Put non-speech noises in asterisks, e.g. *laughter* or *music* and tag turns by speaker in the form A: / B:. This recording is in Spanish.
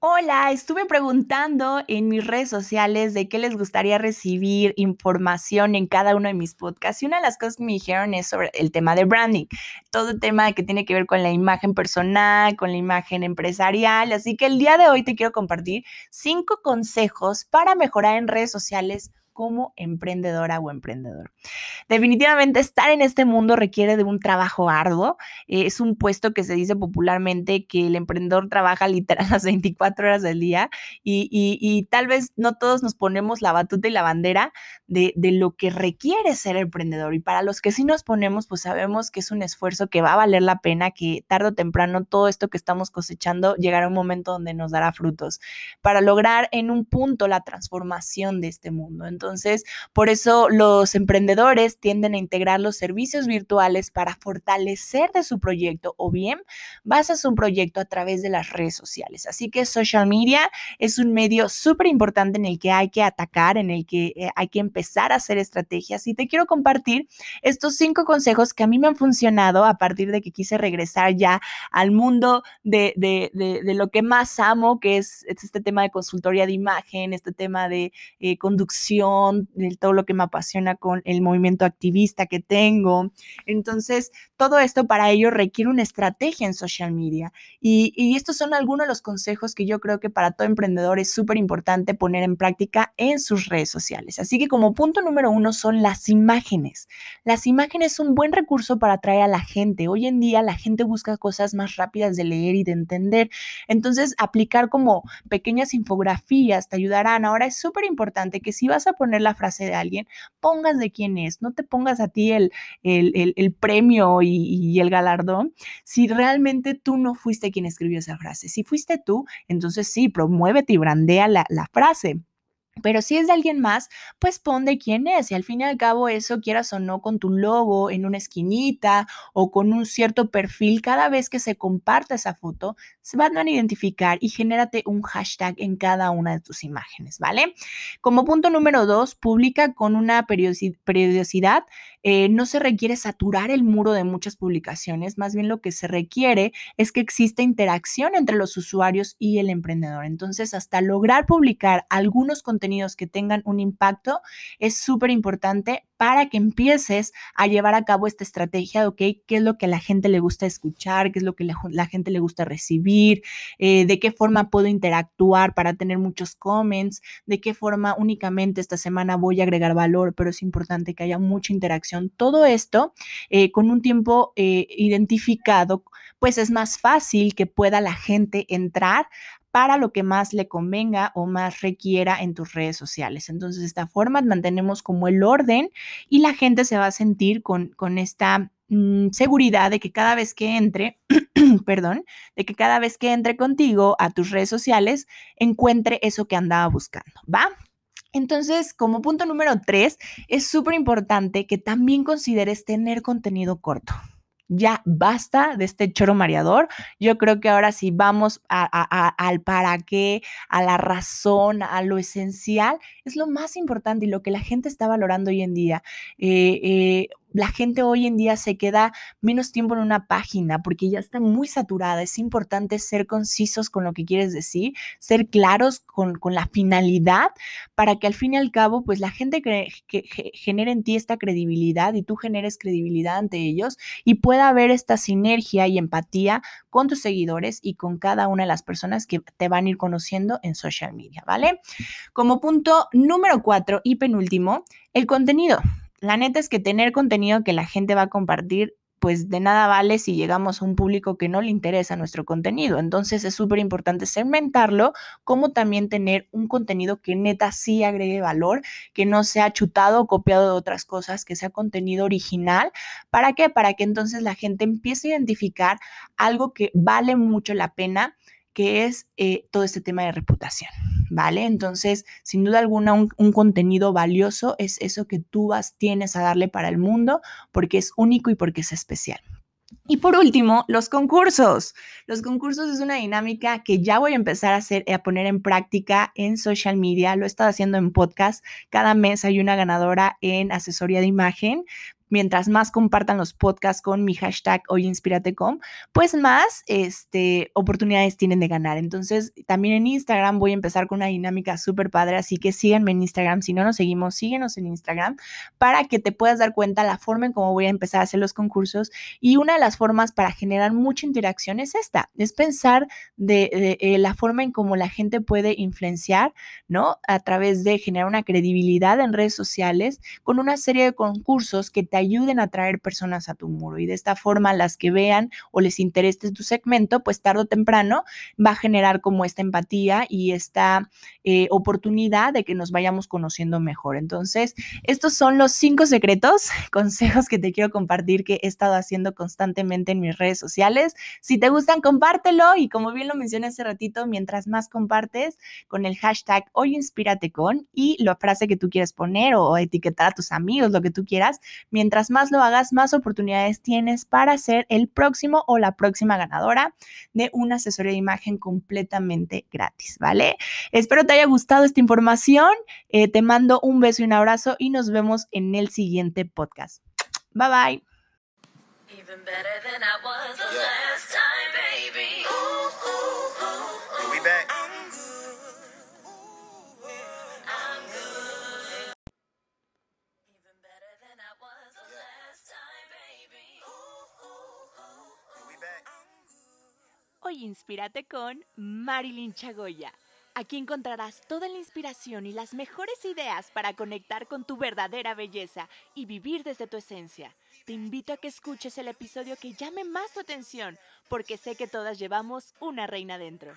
A: Hola, estuve preguntando en mis redes sociales de qué les gustaría recibir información en cada uno de mis podcasts y una de las cosas que me dijeron es sobre el tema de branding, todo el tema que tiene que ver con la imagen personal, con la imagen empresarial, así que el día de hoy te quiero compartir cinco consejos para mejorar en redes sociales como emprendedora o emprendedor. Definitivamente estar en este mundo requiere de un trabajo arduo. Eh, es un puesto que se dice popularmente que el emprendedor trabaja literal *laughs* las 24 horas del día y, tal vez no todos nos ponemos la batuta y la bandera de, de, lo que requiere ser emprendedor. Y para los que sí nos ponemos, pues sabemos que es un esfuerzo que va a valer la pena, que tarde o temprano todo esto que estamos cosechando llegará a un momento donde nos dará frutos para lograr en un punto la transformación de este mundo. Entonces, entonces, por eso los emprendedores tienden a integrar los servicios virtuales para fortalecer su proyecto o bien basas un proyecto a través de las redes sociales. Así que social media es un medio súper importante en el que hay que atacar, en el que eh, hay que empezar a hacer estrategias. Y te quiero compartir estos cinco consejos que a mí me han funcionado a partir de que quise regresar ya al mundo de, lo que más amo, que es, este tema de consultoría de imagen, este tema de eh, conducción de todo lo que me apasiona con el movimiento activista que tengo. Entonces, todo esto para ello requiere una estrategia en social media. Y, y estos son algunos de los consejos que yo creo que para todo emprendedor es súper importante poner en práctica en sus redes sociales. Así que como punto número uno son las imágenes. Las imágenes son un buen recurso para atraer a la gente. Hoy en día la gente busca cosas más rápidas de leer y de entender. Entonces, aplicar como pequeñas infografías te ayudarán. Ahora es súper importante que si vas a poner la frase de alguien, pongas de quién es, no te pongas a ti el, el, premio y, el galardón si realmente tú no fuiste quien escribió esa frase. Si fuiste tú, entonces sí, promuévete y brandea la, la frase. Pero si es de alguien más, pues pon de quién es. Y al fin y al cabo, eso quieras o no, con tu logo en una esquinita o con un cierto perfil, cada vez que se comparta esa foto, se van a identificar y genérate un hashtag en cada una de tus imágenes, ¿vale? Como punto número dos, publica con una periodicidad. Eh, no se requiere saturar el muro de muchas publicaciones, más bien lo que se requiere es que exista interacción entre los usuarios y el emprendedor. Entonces, hasta lograr publicar algunos contenidos que tengan un impacto es súper importante para que empieces a llevar a cabo esta estrategia ok, qué es lo que a la gente le gusta escuchar, qué es lo que la, la gente le gusta recibir, eh, de qué forma puedo interactuar para tener muchos comments, de qué forma únicamente esta semana voy a agregar valor, pero es importante que haya mucha interacción. Todo esto eh, con un tiempo eh, identificado, pues es más fácil que pueda la gente entrar para lo que más le convenga o más requiera en tus redes sociales. Entonces, de esta forma mantenemos como el orden y la gente se va a sentir con, con esta mm, seguridad de que cada vez que entre, *clears throat* perdón, de que cada vez que entre contigo a tus redes sociales, encuentre eso que andaba buscando, ¿va? Entonces, como punto número tres, es súper importante que también consideres tener contenido corto ya basta de este choro mareador. Yo creo que ahora sí vamos al para qué, a la razón, a lo esencial. Es lo más importante y lo que la gente está valorando hoy en día. Eh, eh, la gente hoy en día se queda menos tiempo en una página porque ya está muy saturada. Es importante ser concisos con lo que quieres decir, ser claros con, la finalidad para que al fin y al cabo, pues la gente que, genere en ti esta credibilidad y tú generes credibilidad ante ellos y pueda haber esta sinergia y empatía con tus seguidores y con cada una de las personas que te van a ir conociendo en social media, ¿vale? Como punto número cuatro y penúltimo, el contenido la neta es que tener contenido que la gente va a compartir, pues de nada vale si llegamos a un público que no le interesa nuestro contenido. Entonces es súper importante segmentarlo, como también tener un contenido que neta sí agregue valor, que no sea chutado o copiado de otras cosas, que sea contenido original. ¿Para qué? Para que entonces la gente empiece a identificar algo que vale mucho la pena, que es eh, todo este tema de reputación. ¿Vale? Entonces, sin duda alguna, un, contenido valioso es eso que tú vas, tienes a darle para el mundo porque es único y porque es especial. Y por último, los concursos. Los concursos es una dinámica que ya voy a empezar a hacer, a poner en práctica en social media. Lo he estado haciendo en podcast. Cada mes hay una ganadora en asesoría de imagen mientras más compartan los podcasts con mi hashtag hoyinspiratecom, pues más este, oportunidades tienen de ganar. Entonces, también en Instagram voy a empezar con una dinámica súper padre, así que síganme en Instagram. Si no nos seguimos, síguenos en Instagram para que te puedas dar cuenta la forma en cómo voy a empezar a hacer los concursos. Y una de las formas para generar mucha interacción es esta, es pensar de, eh, la forma en cómo la gente puede influenciar, ¿no? A través de generar una credibilidad en redes sociales con una serie de concursos que te ayuden a atraer personas a tu muro. Y de esta forma, las que vean o les interese tu segmento, pues tarde o temprano va a generar como esta empatía y esta eh, oportunidad de que nos vayamos conociendo mejor. Entonces, estos son los cinco secretos, *laughs* consejos que te quiero compartir que he estado haciendo constantemente en mis redes sociales. Si te gustan, compártelo y como bien lo mencioné hace ratito, mientras más compartes con el hashtag hoy inspírate con y la frase que tú quieres poner o etiquetar a tus amigos, lo que tú quieras, mientras más lo hagas, más oportunidades tienes para ser el próximo o la próxima ganadora de una asesoría de imagen completamente gratis, ¿vale? Espero te haya gustado esta información. Eh, te mando un beso y un abrazo y nos vemos en el siguiente podcast. Bye bye. Hoy inspírate con Marilyn Chagoya. Aquí encontrarás toda la inspiración y las mejores ideas para conectar con tu verdadera belleza y vivir desde tu esencia. Te invito a que escuches el episodio que llame más tu atención, porque sé que todas llevamos una reina dentro.